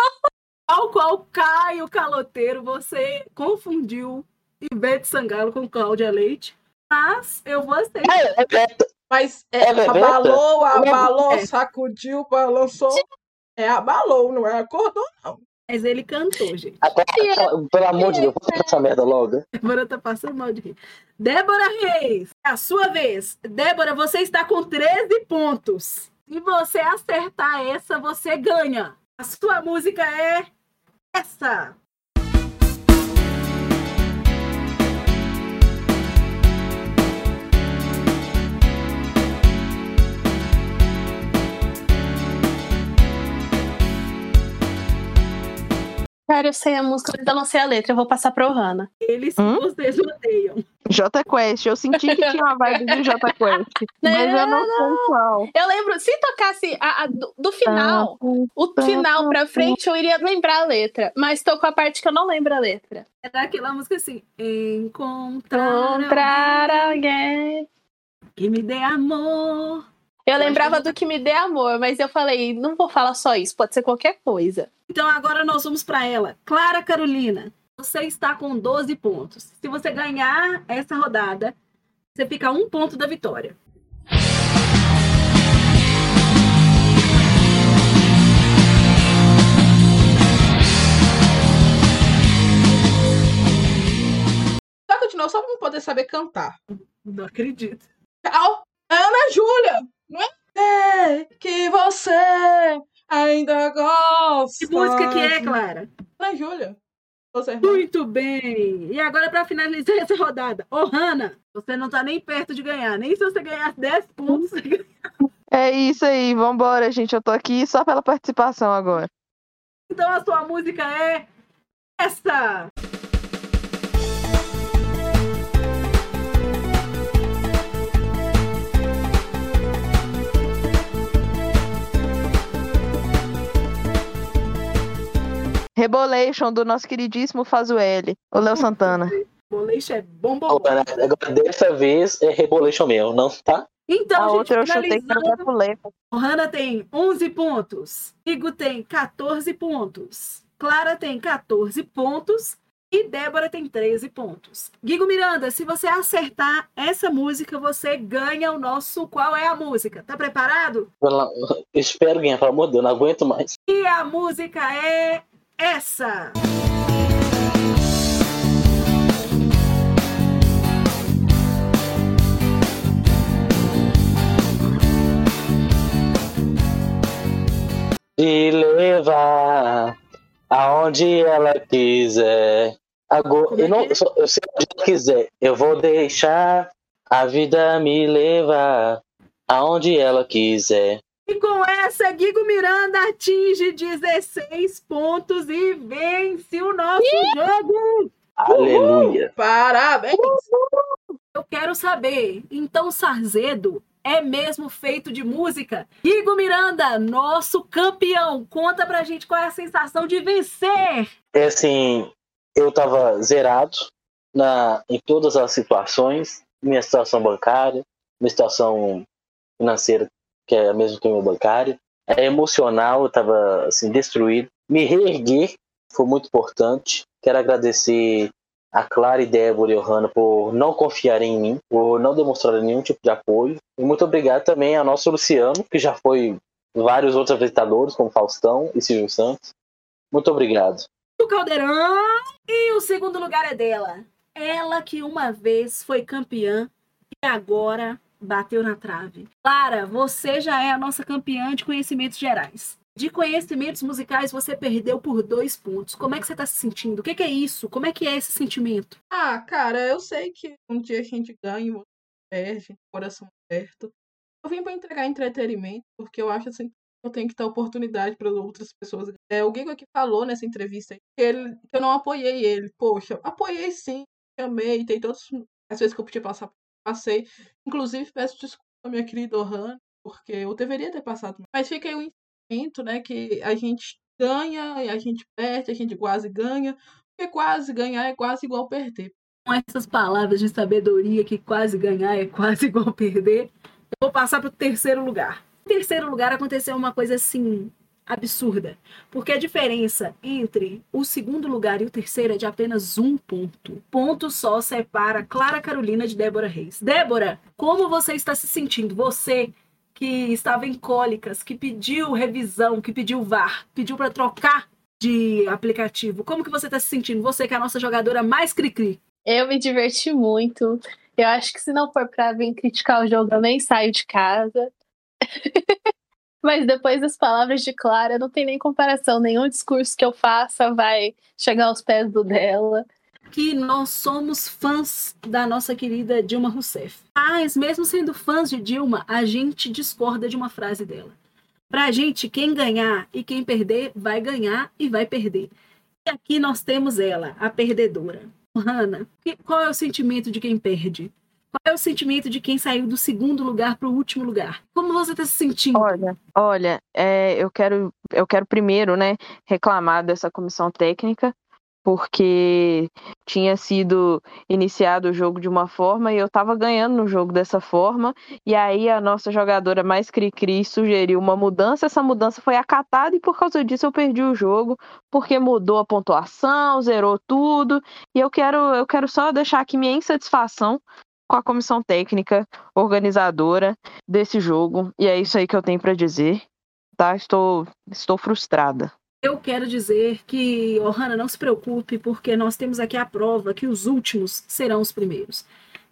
Speaker 2: tal qual Caio Caloteiro, você confundiu Ivete Sangalo com Cláudia Leite. Mas eu vou aceitar.
Speaker 1: É, é.
Speaker 4: Mas é,
Speaker 1: É
Speaker 4: abalou, abalou,
Speaker 2: É.
Speaker 4: sacudiu, balançou. É abalou, não é acordou.
Speaker 2: Mas ele cantou, gente.
Speaker 1: Agora, Pelo amor de Deus, vou essa merda logo.
Speaker 2: Débora tá passando mal de rir. Débora Reis, é a sua vez. Débora, você está com 13 pontos. Se você acertar essa, você ganha. A sua música é essa.
Speaker 3: Cara, eu sei a música, mas eu não sei a letra. Eu vou passar pra Ohana.
Speaker 2: Eles
Speaker 5: Hum?
Speaker 2: vocês odeiam.
Speaker 5: J Quest, eu senti que tinha uma vibe de J Quest. mas eu não sei qual.
Speaker 3: Eu lembro, se tocasse a, a do, do final, o final pra frente, eu iria lembrar a letra. Mas tocou a parte que eu não lembro a letra.
Speaker 2: Era aquela música assim: Encontrar
Speaker 3: Encontrar alguém.
Speaker 2: que me dê amor.
Speaker 3: Eu lembrava do que me dê amor, mas eu falei, não vou falar só isso, pode ser qualquer coisa.
Speaker 2: Então agora nós vamos para ela. Clara Carolina, você está com 12 pontos. Se você ganhar essa rodada, você fica a um ponto da vitória.
Speaker 4: Só continuar só pra poder saber cantar.
Speaker 2: Não acredito.
Speaker 4: Au, é Ana Júlia, não é? É que você ainda gosta.
Speaker 2: Que música que é, Clara?
Speaker 4: Ana Júlia. Você
Speaker 2: Muito bem. E agora para finalizar essa rodada. Ô, Hanna, você não tá nem perto de ganhar. Nem se você ganhar 10 pontos. você ganha.
Speaker 5: É isso aí, vambora, gente. Eu tô aqui só pela participação agora.
Speaker 2: Então a sua música é essa.
Speaker 5: Rebolation do nosso queridíssimo Fazueli, o Léo Santana.
Speaker 2: Boleixe é bom, bom,
Speaker 1: Agora, dessa vez é Rebolation meu, não tá?
Speaker 2: Então,
Speaker 5: A
Speaker 2: gente,
Speaker 5: outra eu chutei que
Speaker 2: o Hanna tem 11 pontos. Igor tem 14 pontos. Clara tem 14 pontos. E Débora tem 13 pontos. Guigo Miranda, se você acertar essa música, você ganha o nosso Qual é a Música? Tá preparado?
Speaker 1: Eu espero ganhar, pelo amor de Deus, não aguento mais.
Speaker 2: E a música é essa.
Speaker 1: De levar aonde ela quiser. Agora,
Speaker 2: é
Speaker 1: eu, não,
Speaker 2: é?
Speaker 1: onde ela quiser. Eu vou deixar a vida me levar aonde ela quiser.
Speaker 2: E com essa, Guigo Miranda atinge 16 pontos e vence o nosso jogo.
Speaker 1: Aleluia.
Speaker 4: Parabéns.
Speaker 2: Eu quero saber, então Sarzedo é mesmo feito de música? Guigo Miranda, nosso campeão, conta pra gente qual é a sensação de vencer.
Speaker 1: É assim, eu tava zerado na, em todas as situações. Minha situação bancária, minha situação financeira, que é a mesma que a minha bancária. É emocional, eu tava assim, destruído. Me reerguer foi muito importante. Quero agradecer a Clara e Débora e Johanna por não confiarem em mim, por não demonstrarem nenhum tipo de apoio. E muito obrigado também ao nosso Luciano, que já foi vários outros apresentadores, como Faustão e Silvio Santos. Muito obrigado.
Speaker 2: O Caldeirão e o segundo lugar é dela. Ela que uma vez foi campeã e agora bateu na trave. Clara, você já é a nossa campeã de conhecimentos gerais. De conhecimentos musicais, você perdeu por dois pontos. Como é que você tá se sentindo? O que, que é isso? Como é que é esse sentimento?
Speaker 4: Ah, cara, eu sei que um dia a gente ganha outro perde, coração aberto. Eu vim pra entregar entretenimento, porque eu acho assim que eu tenho que dar oportunidade para outras pessoas. É, o Gigo aqui falou nessa entrevista que, ele, que eu não apoiei ele. Poxa, apoiei sim, amei, tem todas as vezes que eu podia passar, passei. Inclusive, peço desculpa minha querida Ohana, porque eu deveria ter passado. Mas fica aí o ensinamento, né, que a gente ganha e a gente perde, a gente quase ganha. Porque quase ganhar é quase igual perder.
Speaker 2: Com essas palavras de sabedoria que quase ganhar é quase igual perder, eu vou passar para o terceiro lugar. Em terceiro lugar aconteceu uma coisa assim absurda, porque a diferença entre o segundo lugar e o terceiro é de apenas um ponto. Ponto só separa Clara Carolina de Débora Reis. Débora, como você está se sentindo? Você que estava em cólicas, que pediu revisão, que pediu VAR, pediu para trocar de aplicativo. Como que você está se sentindo? Você que é a nossa jogadora mais cri-cri.
Speaker 3: Eu me diverti muito. Eu acho que se não for pra vir criticar o jogo, eu nem saio de casa. Mas depois das palavras de Clara, não tem nem comparação. Nenhum discurso que eu faça vai chegar aos pés do dela.
Speaker 2: que nós somos fãs da nossa querida Dilma Rousseff. Mas, mesmo sendo fãs de Dilma, a gente discorda de uma frase dela. Pra gente, quem ganhar e quem perder, vai ganhar e vai perder. E aqui nós temos ela, a perdedora. Hanna, qual é o sentimento de quem perde? Qual é o sentimento de quem saiu do segundo lugar para o último lugar? Como você está se sentindo?
Speaker 5: Olha, olha, é, eu quero, eu quero primeiro, né, reclamar dessa comissão técnica, porque tinha sido iniciado o jogo de uma forma e eu tava ganhando no jogo dessa forma, e aí a nossa jogadora mais cri-cri sugeriu uma mudança, essa mudança foi acatada e por causa disso eu perdi o jogo, porque mudou a pontuação, zerou tudo, e eu quero, eu quero só deixar aqui minha insatisfação com a comissão técnica organizadora desse jogo. E é isso aí que eu tenho pra dizer. Tá? Estou, estou frustrada.
Speaker 2: Eu quero dizer que, Ohana, não se preocupe, porque nós temos aqui a prova que os últimos serão os primeiros.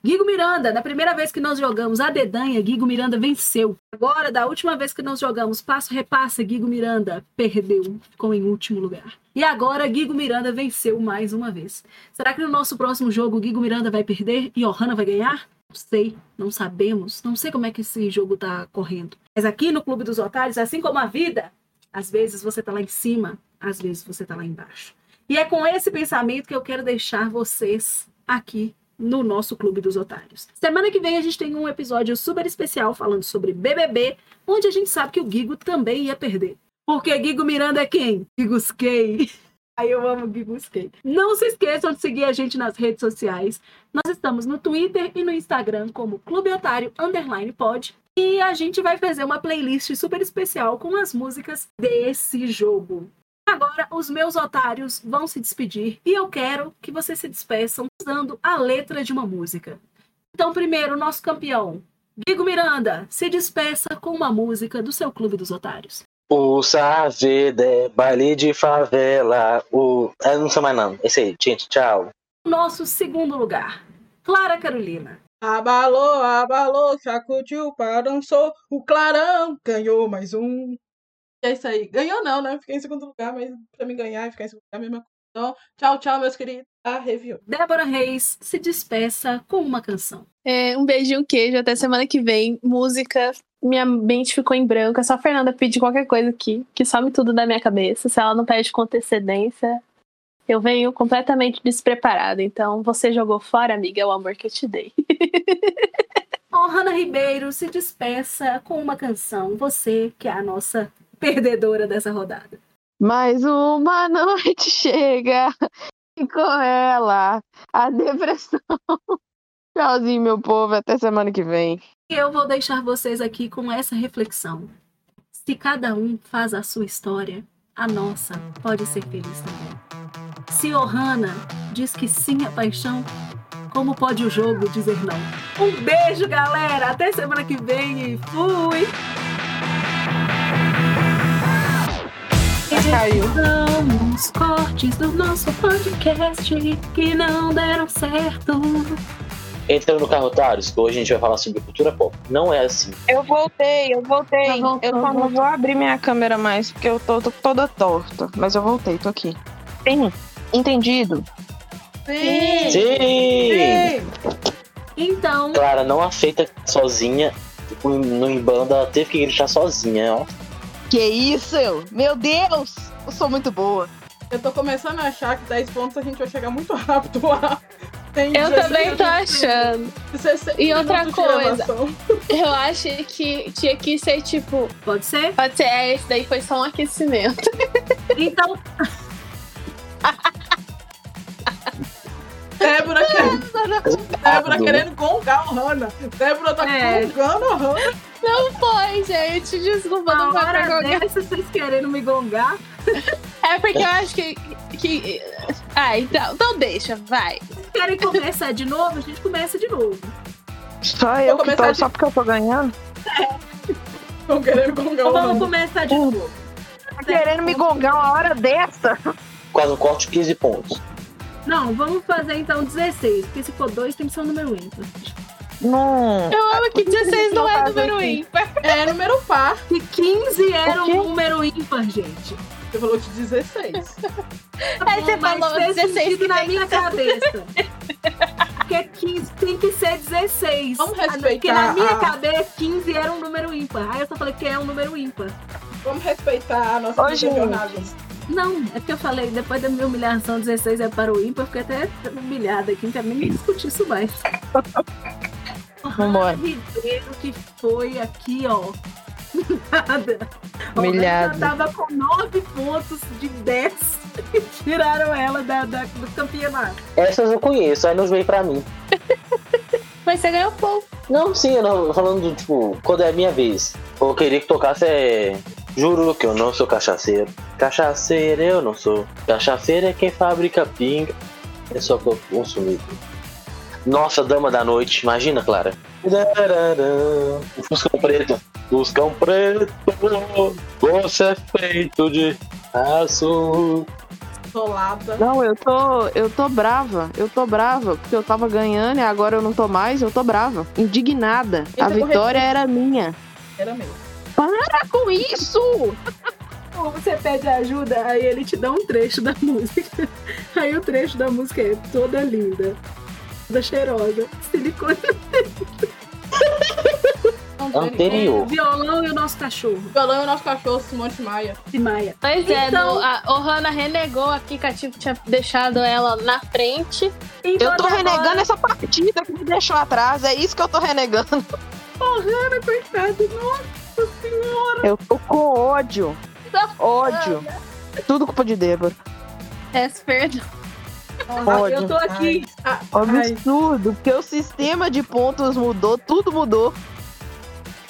Speaker 2: Guigo Miranda, da primeira vez que nós jogamos a dedanha, Guigo Miranda venceu. Agora, da última vez que nós jogamos passo repassa, Guigo Miranda perdeu, ficou em último lugar. E agora, Guigo Miranda venceu mais uma vez. Será que no nosso próximo jogo, Guigo Miranda vai perder e Ohana vai ganhar? Não sei, não sabemos, não sei como é que esse jogo tá correndo. Mas aqui no Clube dos Otários, assim como a vida, às vezes você tá lá em cima, às vezes você tá lá embaixo. E é com esse pensamento que eu quero deixar vocês aqui no nosso Clube dos Otários. Semana que vem a gente tem um episódio super especial falando sobre BBB, onde a gente sabe que o Gigo também ia perder. Porque Gigo Miranda é quem? Gigusquei. Aí eu amo Gigusquei. Não se esqueçam de seguir a gente nas redes sociais. Nós estamos no Twitter e no Instagram como Clube Otário Underline Pod. E a gente vai fazer uma playlist super especial com as músicas desse jogo. Agora, os meus otários vão se despedir e eu quero que vocês se despeçam usando a letra de uma música. Então, primeiro, nosso campeão, Guigo Miranda, se despeça com uma música do seu Clube dos Otários.
Speaker 1: O Saveda, baile de favela. O. Eu não sei mais não. Esse aí, gente, tchau.
Speaker 2: Nosso segundo lugar, Clara Carolina.
Speaker 4: Abalou, abalou, sacudiu, balançou. O Clarão ganhou mais um. É isso aí. Ganhou não, né? Fiquei em segundo lugar, mas pra mim ganhar e ficar em segundo lugar é a mesma coisa. Então, tchau, tchau, meus queridos. A review.
Speaker 2: Débora Reis, se despeça com uma canção.
Speaker 3: É, um beijo e um queijo. Até semana que vem. Música. Minha mente ficou em branco. É só a Fernanda pedir qualquer coisa aqui, que some tudo da minha cabeça. Se ela não pede com antecedência, eu venho completamente despreparada. Então, você jogou fora, amiga, é o amor que eu te dei.
Speaker 2: Ó, Hanna Ribeiro, se despeça com uma canção. Você, que é a nossa perdedora dessa rodada.
Speaker 5: Mais uma noite chega e com ela a depressão. Tchauzinho, meu povo. Até semana que vem.
Speaker 2: E eu vou deixar vocês aqui com essa reflexão. Se cada um faz a sua história, a nossa pode ser feliz também. Se Ohana diz que sim à paixão, como pode o jogo dizer não? Um beijo, galera! Até semana que vem e fui!
Speaker 5: Caiu.
Speaker 2: São os cortes do nosso podcast que não deram certo.
Speaker 1: Entra no Carro Otários, que hoje a gente vai falar sobre cultura pop. Não é assim.
Speaker 5: Eu voltei, eu voltei.
Speaker 3: Já voltou,
Speaker 5: eu só não
Speaker 3: voltou.
Speaker 5: vou abrir minha câmera mais, porque eu tô, tô toda torta. Mas eu voltei, tô aqui. Sim, entendido.
Speaker 4: Sim!
Speaker 1: Sim!
Speaker 2: Então,
Speaker 1: Clara não aceita sozinha. No no em banda, ela teve que gritar sozinha, ó.
Speaker 5: Que isso? Meu Deus! Eu sou muito boa.
Speaker 4: Eu tô começando a achar que 10 pontos a gente vai chegar muito rápido lá. Tem
Speaker 3: Eu
Speaker 4: 16
Speaker 3: também tô achando.
Speaker 4: 16
Speaker 3: E outra coisa. Eu acho que tinha que ser tipo.
Speaker 2: pode ser?
Speaker 3: Pode ser, é, esse daí foi só um aquecimento.
Speaker 2: Então,
Speaker 4: Débora querendo, Débora querendo gongar o Hannah. Débora tá
Speaker 2: É.
Speaker 4: gongando o Hannah.
Speaker 3: Não foi, gente. Desculpa,
Speaker 2: uma
Speaker 3: não foi pra
Speaker 2: dessa, vocês querendo me gongar.
Speaker 3: É porque eu acho que. que... Ah, então. Então deixa, vai.
Speaker 2: Querem começar de novo? A gente começa de novo.
Speaker 5: Só eu que tô,
Speaker 4: de-
Speaker 5: só porque eu tô ganhando.
Speaker 4: Estão querendo gongar
Speaker 2: Então vamos começar de novo.
Speaker 5: Tá querendo me gongar uma hora dessa?
Speaker 1: Quase um corte de 15 pontos.
Speaker 2: Não, vamos fazer então 16, porque se for 2 tem que ser um número ímpar.
Speaker 5: Não.
Speaker 3: Eu amo que 16 não é número
Speaker 5: aqui.
Speaker 3: ímpar.
Speaker 4: É número par.
Speaker 2: E 15 era um número ímpar, gente.
Speaker 4: Você falou de 16.
Speaker 2: Tá
Speaker 3: Aí você falou
Speaker 2: fez
Speaker 3: 16
Speaker 2: sentido
Speaker 3: que
Speaker 2: na
Speaker 3: tem
Speaker 2: minha cabeça. Porque 15 tem que ser 16.
Speaker 4: Vamos
Speaker 2: Porque
Speaker 4: respeitar
Speaker 2: na minha
Speaker 4: a-
Speaker 2: cabeça 15 era um número ímpar. Aí eu só falei que é um número ímpar.
Speaker 4: Vamos respeitar a nossa jornada.
Speaker 2: Não, é porque eu falei, depois da minha humilhação 16 é para o ímpar, eu fiquei até humilhada aqui, não quero nem discutir isso mais.
Speaker 5: Vambora.
Speaker 2: Ribeiro que foi aqui, ó. Nada.
Speaker 5: Humilhada.
Speaker 2: Ela tava com 9 pontos de 10 e tiraram ela da, da- do campeonato.
Speaker 1: Essas eu conheço, aí não veio pra mim.
Speaker 3: Mas você ganhou pouco.
Speaker 1: Não, sim, eu não falando do tipo, quando é a minha vez. Eu queria que tocasse é. Juro que eu não sou cachaceiro. Cachaceiro eu não sou. Cachaceiro é quem fabrica pinga. É só consumido. Nossa, dama da noite, imagina, Clara. O Fuscão preto. Fuscão preto. Você é feito de aço.
Speaker 4: Solada.
Speaker 5: Não, eu tô, eu tô brava. Eu tô brava porque eu tava ganhando e agora eu não tô mais. Eu tô brava, indignada.
Speaker 4: Esse
Speaker 5: A
Speaker 4: é
Speaker 5: vitória era minha.
Speaker 4: Era mesmo.
Speaker 5: Para com isso!
Speaker 2: Ou você pede ajuda, aí ele te dá um trecho da música. Aí o trecho da música é toda linda, toda cheirosa, silicone,
Speaker 1: Anterior.
Speaker 2: violão e o nosso cachorro,
Speaker 4: Violão é o nosso cachorro, Simone Maia.
Speaker 2: de Maia.
Speaker 3: Pois é,
Speaker 2: Então-
Speaker 3: no- a Ohana renegou aqui que a Tico tinha deixado ela na frente.
Speaker 2: Então,
Speaker 5: Eu tô
Speaker 2: agora-
Speaker 5: renegando essa partida que me deixou atrás. É isso que eu tô renegando.
Speaker 2: Ana, coitado, nossa senhora.
Speaker 5: Eu tô com ódio. Ódio. Tudo culpa de Débora.
Speaker 3: Peço perdão.
Speaker 5: Ódio.
Speaker 2: Eu tô aqui. Ai,
Speaker 5: Absurdo, porque o sistema de pontos mudou, tudo mudou.